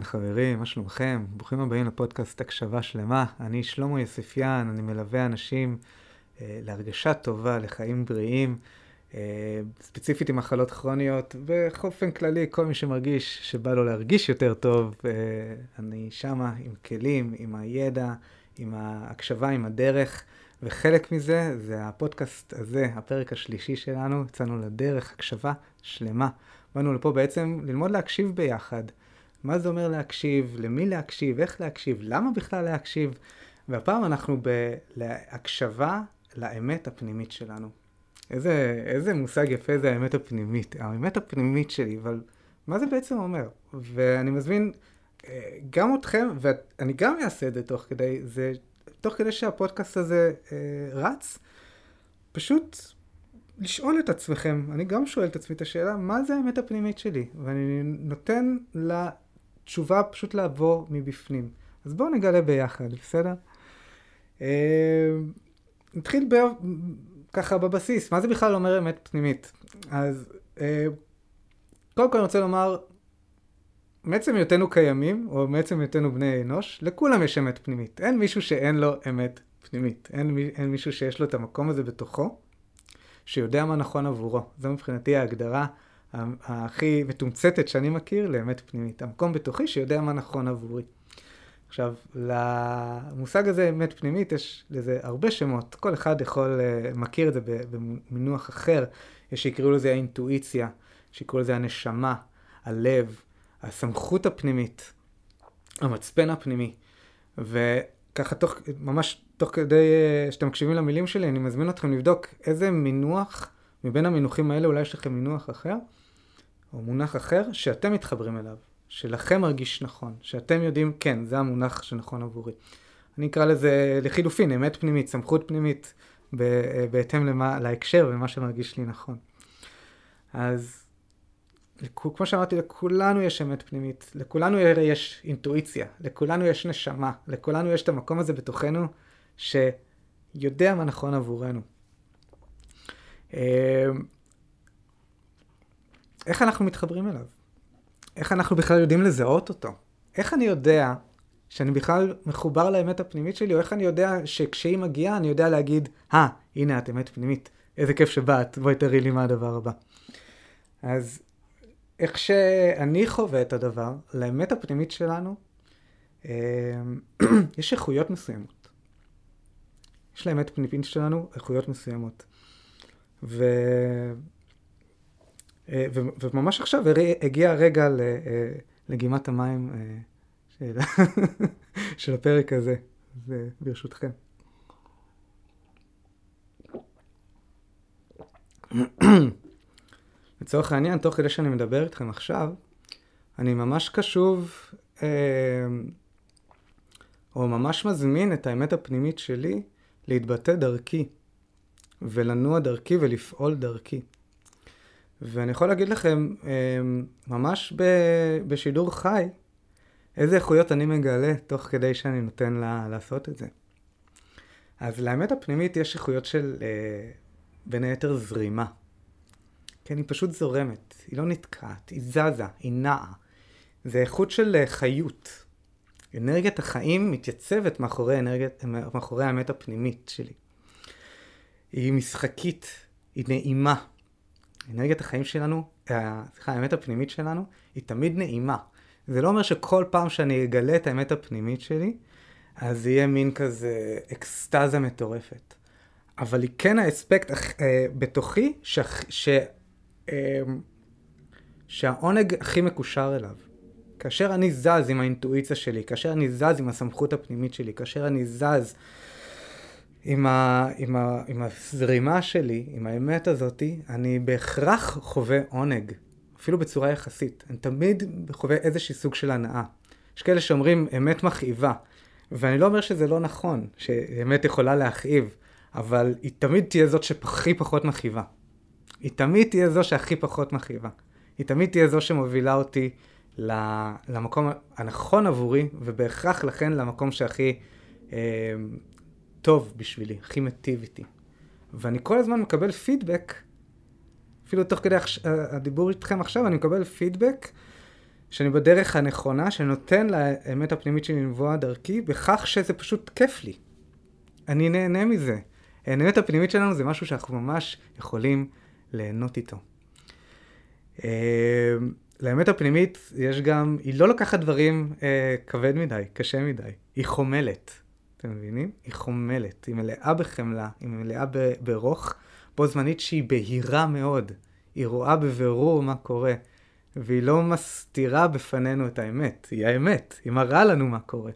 אהלן, חברים, מה שלומכם? ברוכים הבאים לפודקאסט הקשבה שלמה. אני שלמה יוסיפיאן, אני מלווה אנשים אה, להרגשה טובה, לחיים בריאים, אה, ספציפית עם מחלות כרוניות, ובאופן כללי, כל מי שמרגיש שבא לו להרגיש יותר טוב, אה, אני שמה עם כלים, עם הידע, עם ההקשבה, עם הדרך, וחלק מזה זה הפודקאסט הזה, הפרק השלישי שלנו, יצאנו לדרך, הקשבה שלמה. באנו לפה בעצם ללמוד להקשיב ביחד. מה זה אומר להקשיב, למי להקשיב, איך להקשיב, למה בכלל להקשיב, והפעם אנחנו בהקשבה לאמת הפנימית שלנו. איזה, איזה מושג יפה זה האמת הפנימית, האמת הפנימית שלי, אבל מה זה בעצם אומר? ואני מזמין אה, גם אתכם, ואני גם אעשה את זה תוך כדי, זה תוך כדי שהפודקאסט הזה אה, רץ, פשוט לשאול את עצמכם, אני גם שואל את עצמי את השאלה, מה זה האמת הפנימית שלי? ואני נותן לתשובה פשוט לעבור מבפנים. אז בואו נגלה ביחד, בסדר? אה, נתחיל ב... ככה בבסיס, מה זה בכלל אומר אמת פנימית? אז אה, קודם כל אני רוצה לומר, מעצם היותנו קיימים, או מעצם היותנו בני אנוש, לכולם יש אמת פנימית. אין מישהו שאין לו אמת פנימית. אין, אין מישהו שיש לו את המקום הזה בתוכו, שיודע מה נכון עבורו. זו מבחינתי ההגדרה הכי מתומצתת שאני מכיר לאמת פנימית. המקום בתוכי שיודע מה נכון עבורי. עכשיו, למושג הזה, אמת פנימית, יש לזה הרבה שמות. כל אחד יכול, uh, מכיר את זה במינוח אחר. יש שיקראו לזה האינטואיציה, שיקראו לזה הנשמה, הלב, הסמכות הפנימית, המצפן הפנימי. וככה, תוך, ממש תוך כדי uh, שאתם מקשיבים למילים שלי, אני מזמין אתכם לבדוק איזה מינוח מבין המינוחים האלה, אולי יש לכם מינוח אחר, או מונח אחר, שאתם מתחברים אליו. שלכם מרגיש נכון, שאתם יודעים, כן, זה המונח שנכון עבורי. אני אקרא לזה לחילופין, אמת פנימית, סמכות פנימית, בהתאם למה, להקשר ומה שמרגיש לי נכון. אז כמו שאמרתי, לכולנו יש אמת פנימית, לכולנו יש אינטואיציה, לכולנו יש נשמה, לכולנו יש את המקום הזה בתוכנו שיודע מה נכון עבורנו. איך אנחנו מתחברים אליו? איך אנחנו בכלל יודעים לזהות אותו? איך אני יודע שאני בכלל מחובר לאמת הפנימית שלי, או איך אני יודע שכשהיא מגיעה אני יודע להגיד, אה, ah, הנה את אמת פנימית, איזה כיף שבאת, בואי תראי לי מה הדבר הבא. אז איך שאני חווה את הדבר, לאמת הפנימית שלנו, אמ, יש איכויות מסוימות. יש לאמת פנימית שלנו איכויות מסוימות. ו... אה, וממש עכשיו הגיע הרגע אה, לגימת המים אה, של, של הפרק הזה, ברשותכם. לצורך העניין, תוך כדי שאני מדבר איתכם עכשיו, אני ממש קשוב, או ממש מזמין את האמת הפנימית שלי להתבטא דרכי, ולנוע דרכי ולפעול דרכי. ואני יכול להגיד לכם, אמ, ממש בשידור חי, איזה איכויות אני מגלה תוך כדי שאני נותן לה לעשות את זה. אז לאמת הפנימית יש איכויות של, אה, בין היתר, זרימה. כן, היא פשוט זורמת, היא לא נתקעת, היא זזה, היא נעה. זה איכות של אה, חיות. אנרגיית החיים מתייצבת מאחורי, אנרגיית, מאחורי האמת הפנימית שלי. היא משחקית, היא נעימה, אנרגיית החיים שלנו, אה, סליחה, האמת הפנימית שלנו, היא תמיד נעימה. זה לא אומר שכל פעם שאני אגלה את האמת הפנימית שלי, אז יהיה מין כזה אקסטזה מטורפת. אבל היא כן האספקט אה, בתוכי ש, ש, אה, שהעונג הכי מקושר אליו. כאשר אני זז עם האינטואיציה שלי, כאשר אני זז עם הסמכות הפנימית שלי, כאשר אני זז עם, ה, עם, ה, עם הזרימה שלי, עם האמת הזאתי, אני בהכרח חווה עונג, אפילו בצורה יחסית. אני תמיד חווה איזשהו סוג של הנאה. יש כאלה שאומרים אמת מכאיבה, ואני לא אומר שזה לא נכון, שאמת יכולה להכאיב, אבל היא תמיד תהיה זאת שהכי פחות מכאיבה. היא תמיד תהיה זו שהכי פחות מכאיבה. היא תמיד תהיה זו שמובילה אותי למקום הנכון עבורי, ובהכרח לכן למקום שהכי אה, טוב בשבילי, הכי מטיב איתי. ואני כל הזמן מקבל פידבק, אפילו תוך כדי הדיבור איתכם עכשיו, אני מקבל פידבק שאני בדרך הנכונה, שנותן לאמת הפנימית שלי לנבוע דרכי, בכך שזה פשוט כיף לי. אני נהנה מזה. האמת הפנימית שלנו זה משהו שאנחנו ממש יכולים ליהנות איתו. אה, לאמת הפנימית יש גם, היא לא לוקחת דברים אה, כבד מדי, קשה מדי, היא חומלת. אתם מבינים? היא חומלת, היא מלאה בחמלה, היא מלאה ברוך, בו זמנית שהיא בהירה מאוד. היא רואה בבירור מה קורה, והיא לא מסתירה בפנינו את האמת, היא האמת, היא מראה לנו מה קורה.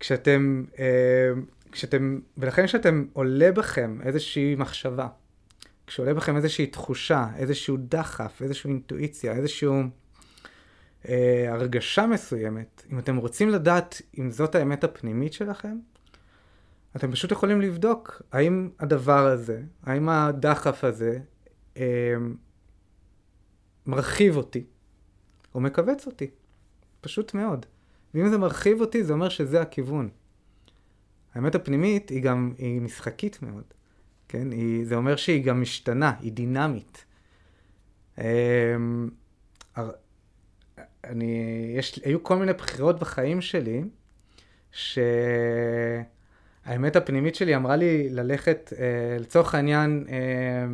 כשאתם, אה, כשאתם, ולכן כשאתם עולה בכם איזושהי מחשבה, כשעולה בכם איזושהי תחושה, איזשהו דחף, איזושהי אינטואיציה, איזושהי אה, הרגשה מסוימת, אם אתם רוצים לדעת אם זאת האמת הפנימית שלכם, אתם פשוט יכולים לבדוק האם הדבר הזה, האם הדחף הזה אה, מרחיב אותי או מכווץ אותי. פשוט מאוד. ואם זה מרחיב אותי, זה אומר שזה הכיוון. האמת הפנימית היא גם, היא משחקית מאוד. כן? היא, זה אומר שהיא גם משתנה, היא דינמית. אמ, אני, יש, היו כל מיני בחירות בחיים שלי, שהאמת הפנימית שלי אמרה לי ללכת, אה, לצורך העניין, אה,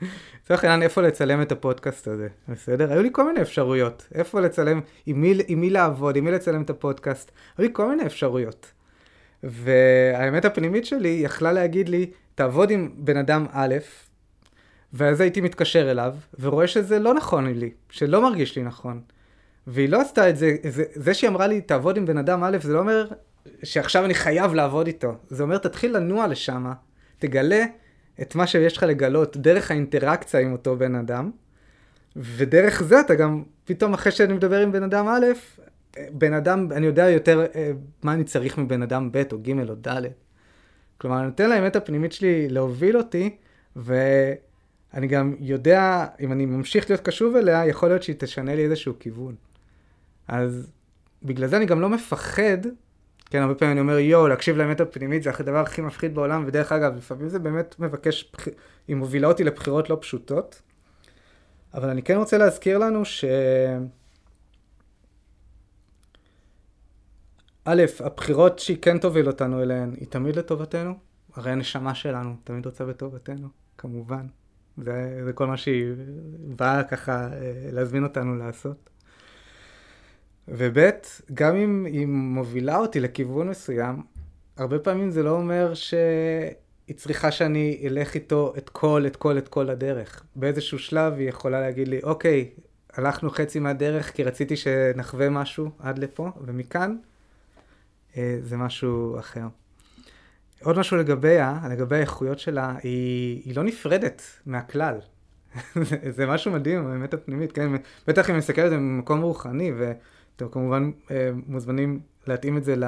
לצורך העניין, איפה לצלם את הפודקאסט הזה, בסדר? היו לי כל מיני אפשרויות. איפה לצלם, עם מי, עם מי לעבוד, עם מי לצלם את הפודקאסט. היו לי כל מיני אפשרויות. והאמת הפנימית שלי יכלה להגיד לי, תעבוד עם בן אדם א', ואז הייתי מתקשר אליו, ורואה שזה לא נכון לי, שלא מרגיש לי נכון. והיא לא עשתה את זה, זה, זה שהיא אמרה לי, תעבוד עם בן אדם א', זה לא אומר שעכשיו אני חייב לעבוד איתו. זה אומר, תתחיל לנוע לשם, תגלה את מה שיש לך לגלות דרך האינטראקציה עם אותו בן אדם, ודרך זה אתה גם, פתאום אחרי שאני מדבר עם בן אדם א', בן אדם, אני יודע יותר אה, מה אני צריך מבן אדם ב' או ג' או ד'. כלומר, אני נותן לאמת הפנימית שלי להוביל אותי, ואני גם יודע, אם אני ממשיך להיות קשוב אליה, יכול להיות שהיא תשנה לי איזשהו כיוון. אז בגלל זה אני גם לא מפחד, כן, הרבה פעמים אני אומר, יואו, להקשיב לאמת הפנימית זה הדבר הכי מפחיד בעולם, ודרך אגב, לפעמים זה באמת מבקש, היא מובילה אותי לבחירות לא פשוטות. אבל אני כן רוצה להזכיר לנו ש... א', הבחירות שהיא כן תוביל אותנו אליהן, היא תמיד לטובתנו. הרי הנשמה שלנו תמיד רוצה בטובתנו, כמובן. זה, זה כל מה שהיא באה ככה אה, להזמין אותנו לעשות. וב', גם אם היא מובילה אותי לכיוון מסוים, הרבה פעמים זה לא אומר שהיא צריכה שאני אלך איתו את כל, את כל, את כל הדרך. באיזשהו שלב היא יכולה להגיד לי, אוקיי, הלכנו חצי מהדרך כי רציתי שנחווה משהו עד לפה, ומכאן אה, זה משהו אחר. עוד משהו לגביה, לגבי האיכויות שלה, היא, היא לא נפרדת מהכלל. זה משהו מדהים, האמת הפנימית, כן? בטח אם אני מסתכל על זה ממקום רוחני, ואתם כמובן אה, מוזמנים להתאים את זה ל,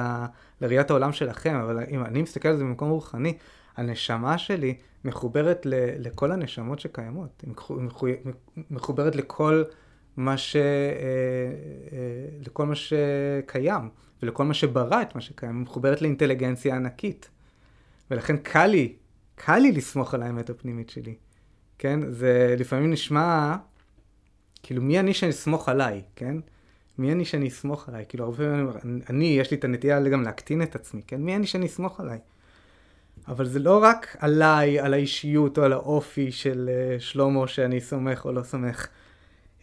לראיית העולם שלכם, אבל אם אני מסתכל על זה ממקום רוחני, הנשמה שלי מחוברת ל, לכל הנשמות שקיימות, היא מחוברת לכל מה, ש, אה, לכל מה שקיים. ולכל מה שברא את מה שקיים, היא מחוברת לאינטליגנציה ענקית. ולכן קל לי, קל לי לסמוך על האמת הפנימית שלי. כן? זה לפעמים נשמע, כאילו, מי אני שאני אסמוך עליי, כן? מי אני שאני אסמוך עליי? כאילו, הרבה פעמים אני, אני, יש לי את הנטייה גם להקטין את עצמי, כן? מי אני שאני אסמוך עליי? אבל זה לא רק עליי, על האישיות או על האופי של uh, שלמה שאני סומך או לא סומך.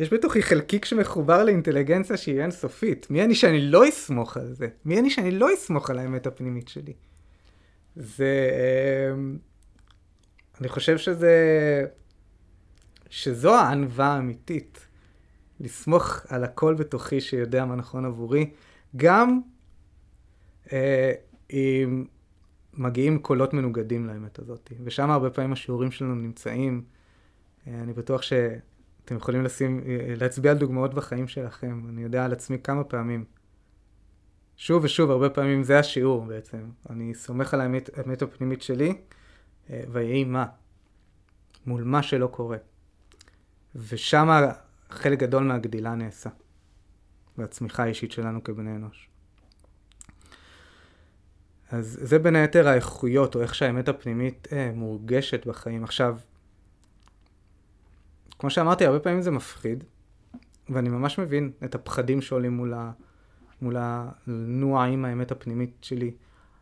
יש בתוכי חלקיק שמחובר לאינטליגנציה שהיא אינסופית. מי אני שאני לא אסמוך על זה? מי אני שאני לא אסמוך על האמת הפנימית שלי? זה... אמ, אני חושב שזה... שזו הענווה האמיתית. לסמוך על הכל בתוכי שיודע מה נכון עבורי, גם אה, אם מגיעים קולות מנוגדים לאמת הזאת. ושם הרבה פעמים השיעורים שלנו נמצאים. אה, אני בטוח ש... אתם יכולים לשים, להצביע על דוגמאות בחיים שלכם. אני יודע על עצמי כמה פעמים. שוב ושוב, הרבה פעמים זה השיעור בעצם. אני סומך על האמת, האמת הפנימית שלי, אה, ויהי מה. מול מה שלא קורה. ושם חלק גדול מהגדילה נעשה. והצמיחה האישית שלנו כבני אנוש. אז זה בין היתר האיכויות, או איך שהאמת הפנימית אה, מורגשת בחיים. עכשיו, כמו שאמרתי, הרבה פעמים זה מפחיד, ואני ממש מבין את הפחדים שעולים מול, ה... מול הנוע עם האמת הפנימית שלי.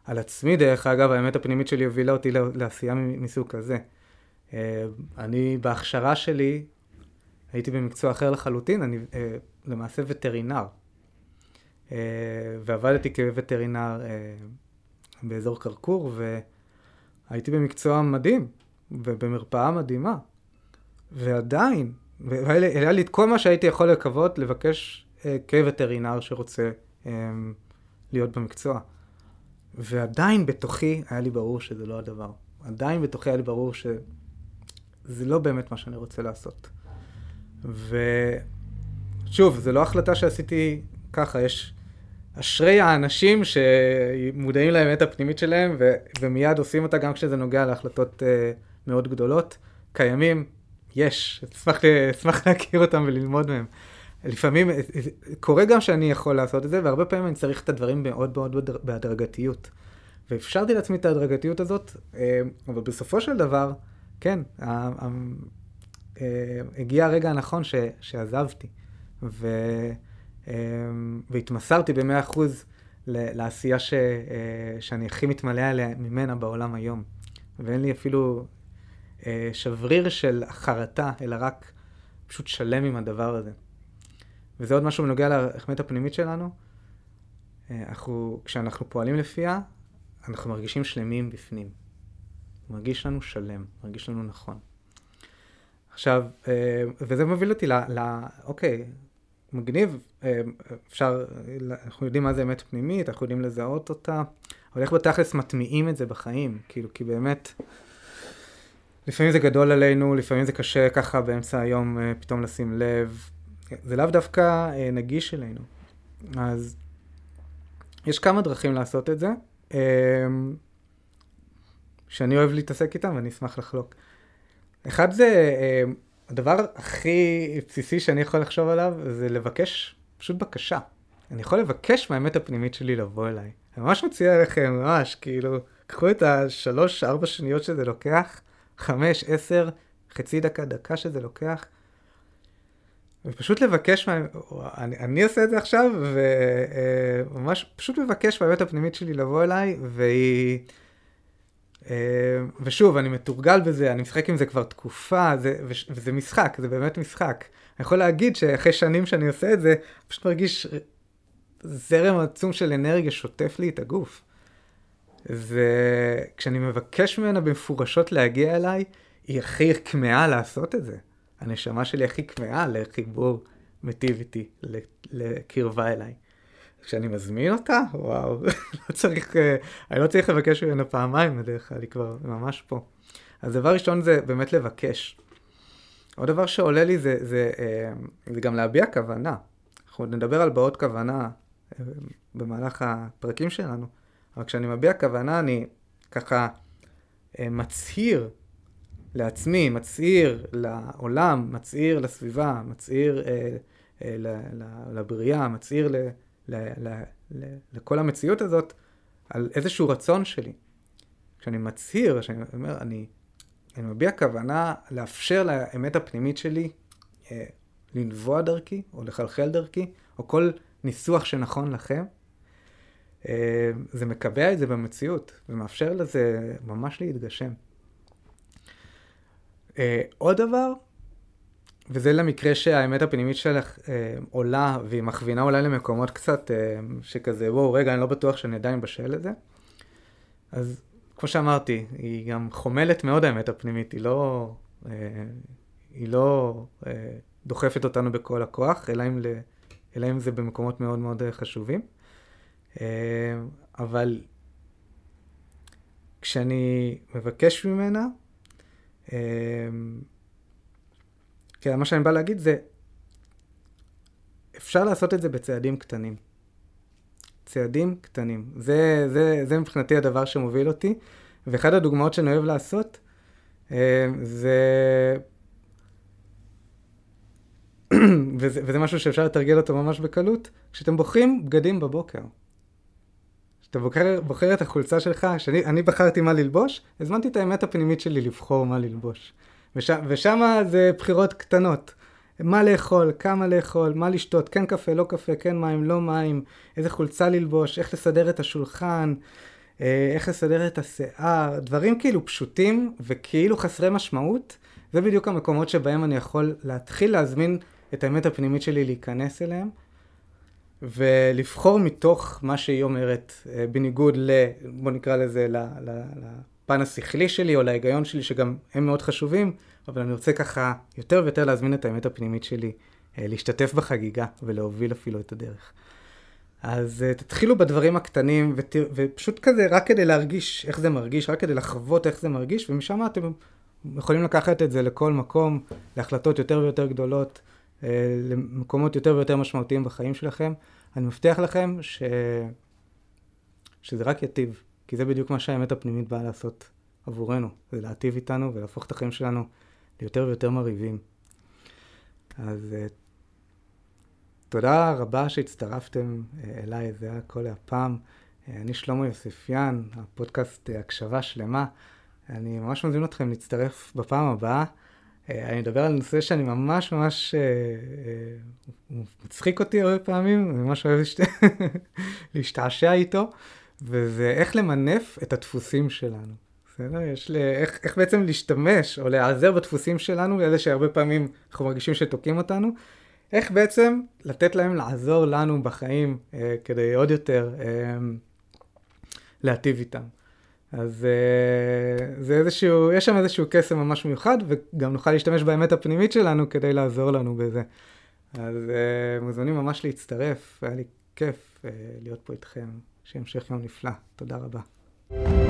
על עצמי, דרך אגב, האמת הפנימית שלי הובילה אותי לעשייה מסוג כזה. אה, אני בהכשרה שלי הייתי במקצוע אחר לחלוטין, אני אה, למעשה וטרינר. אה, ועבדתי כווטרינר באזור כרכור, והייתי במקצוע מדהים, ובמרפאה מדהימה. ועדיין, והיה לי את כל מה שהייתי יכול לקוות לבקש כווטרינר שרוצה להיות במקצוע. ועדיין בתוכי היה לי ברור שזה לא הדבר. עדיין בתוכי היה לי ברור ש... זה לא באמת מה שאני רוצה לעשות. ושוב, זו לא החלטה שעשיתי ככה, יש אשרי האנשים שמודעים לאמת הפנימית שלהם ו- ומיד עושים אותה גם כשזה נוגע להחלטות uh, מאוד גדולות. קיימים, יש, אשמח, אשמח להכיר אותם וללמוד מהם. לפעמים, אה, אה, קורה גם שאני יכול לעשות את זה, והרבה פעמים אני צריך את הדברים מאוד מאוד בהדרגתיות. ואפשרתי לעצמי את ההדרגתיות הזאת, אבל בסופו של דבר, כן, אה, הגיע הרגע הנכון ש, שעזבתי, ו, אמ, והתמסרתי במאה אחוז לעשייה ש, אה, שאני הכי מתמלא עליה ממנה בעולם היום. ואין לי אפילו אה, שבריר של חרטה, אלא רק פשוט שלם עם הדבר הזה. וזה עוד משהו בנוגע להחמאת הפנימית שלנו. אנחנו, כשאנחנו פועלים לפיה, אנחנו מרגישים שלמים בפנים. מרגיש לנו שלם, מרגיש לנו נכון. עכשיו, אה, וזה מוביל אותי ל... ל אוקיי, מגניב, אה, אפשר, אנחנו יודעים מה זה אמת פנימית, אנחנו יודעים לזהות אותה, אבל איך בתכלס מטמיעים את זה בחיים? כאילו, כי באמת, לפעמים זה גדול עלינו, לפעמים זה קשה ככה באמצע היום אה, פתאום לשים לב. זה לאו דווקא נגיש אלינו. אז יש כמה דרכים לעשות את זה. שאני אוהב להתעסק איתם ואני אשמח לחלוק. אחד זה, אה, הדבר הכי בסיסי שאני יכול לחשוב עליו זה לבקש, פשוט בקשה. אני יכול לבקש מהאמת הפנימית שלי לבוא אליי. אני ממש מציע לכם, ממש, כאילו, קחו את השלוש, ארבע שניות שזה לוקח, חמש, עשר, חצי דקה, דקה שזה לוקח, ופשוט לבקש, מה... אני, אני עושה את זה עכשיו, וממש פשוט מבקש מהאמת הפנימית שלי לבוא אליי, והיא... אה, ושוב, אני מתורגל בזה, אני משחק עם זה כבר תקופה, זה, וזה משחק, זה באמת משחק. אני יכול להגיד שאחרי שנים שאני עושה את זה, פשוט מרגיש זרם עצום של אנרגיה שוטף לי את הגוף. וכשאני מבקש ממנה במפורשות להגיע אליי, היא הכי כמהה לעשות את זה. הנשמה שלי הכי כמהה לחיבור מיטיב איתי, לקרבה אליי. כשאני מזמין אותה, וואו, לא צריך, אה, אני לא צריך לבקש ממנה פעמיים בדרך כלל, היא כבר ממש פה. אז דבר ראשון זה באמת לבקש. עוד דבר שעולה לי זה, זה, אה, זה גם להביע כוונה. אנחנו נדבר על בעות כוונה אה, במהלך הפרקים שלנו, אבל כשאני מביע כוונה אני ככה מצהיר לעצמי, מצהיר לעולם, מצהיר לסביבה, מצהיר לבריאה, מצהיר ל... ל, ל, ל, לכל המציאות הזאת על איזשהו רצון שלי. כשאני מצהיר, כשאני אומר, אני, אני מביע כוונה לאפשר לאמת הפנימית שלי אה, לנבוע דרכי, או לחלחל דרכי, או כל ניסוח שנכון לכם, אה, זה מקבע את זה במציאות, ומאפשר לזה ממש להתגשם. אה, עוד דבר, וזה למקרה שהאמת הפנימית שלך אה, עולה, והיא מכווינה אולי למקומות קצת אה, שכזה, וואו, רגע, אני לא בטוח שאני עדיין בשל לזה. אז כמו שאמרתי, היא גם חומלת מאוד האמת הפנימית, היא לא, אה, היא לא אה, דוחפת אותנו בכל הכוח, אלא אם, ל, אלא אם זה במקומות מאוד מאוד חשובים. אה, אבל כשאני מבקש ממנה, כן, מה שאני בא להגיד זה, אפשר לעשות את זה בצעדים קטנים. צעדים קטנים. זה, זה, זה מבחינתי הדבר שמוביל אותי, ואחד הדוגמאות שאני אוהב לעשות, אה, זה... וזה, וזה משהו שאפשר לתרגל אותו ממש בקלות, כשאתם בוחרים בגדים בבוקר. כשאתה בוחר, בוחר את החולצה שלך, כשאני בחרתי מה ללבוש, הזמנתי את האמת הפנימית שלי לבחור מה ללבוש. וש, ושם זה בחירות קטנות. מה לאכול, כמה לאכול, מה לשתות, כן קפה, לא קפה, כן מים, לא מים, איזה חולצה ללבוש, איך לסדר את השולחן, אה, איך לסדר את השיער, דברים כאילו פשוטים וכאילו חסרי משמעות, זה בדיוק המקומות שבהם אני יכול להתחיל להזמין את האמת הפנימית שלי להיכנס אליהם, ולבחור מתוך מה שהיא אומרת, אה, בניגוד ל... בוא נקרא לזה, לפן השכלי שלי או להיגיון שלי, שגם הם מאוד חשובים, אבל אני רוצה ככה יותר ויותר להזמין את האמת הפנימית שלי, אה, להשתתף בחגיגה ולהוביל אפילו את הדרך. אז uh, תתחילו בדברים הקטנים, ות... ופשוט כזה, רק כדי להרגיש איך זה מרגיש, רק כדי לחוות איך זה מרגיש, ומשם אתם יכולים לקחת את זה לכל מקום, להחלטות יותר ויותר גדולות, למקומות יותר ויותר משמעותיים בחיים שלכם. אני מבטיח לכם ש... שזה רק יטיב, כי זה בדיוק מה שהאמת הפנימית באה לעשות עבורנו, זה להטיב איתנו ולהפוך את החיים שלנו ליותר ויותר מרהיבים. אז uh, תודה רבה שהצטרפתם אה, אליי, זה היה כל הפעם. אה, אני שלמה יוספיאן, הפודקאסט אה, הקשבה שלמה. אני ממש מזמין אתכם להצטרף בפעם הבאה. אני מדבר על נושא שאני ממש ממש, הוא מצחיק אותי הרבה פעמים, אני ממש אוהב להשת... להשתעשע איתו, וזה איך למנף את הדפוסים שלנו. בסדר? יש ל... איך, איך בעצם להשתמש או להיעזר בדפוסים שלנו, אלה שהרבה פעמים אנחנו מרגישים שתוקעים אותנו, איך בעצם לתת להם לעזור לנו בחיים אה, כדי עוד יותר אה, להטיב איתם. אז אה, זה איזשהו, יש שם איזשהו קסם ממש מיוחד, וגם נוכל להשתמש באמת הפנימית שלנו כדי לעזור לנו בזה. אז אה, מוזמנים ממש להצטרף, היה לי כיף אה, להיות פה איתכם, שימשך יום נפלא. תודה רבה.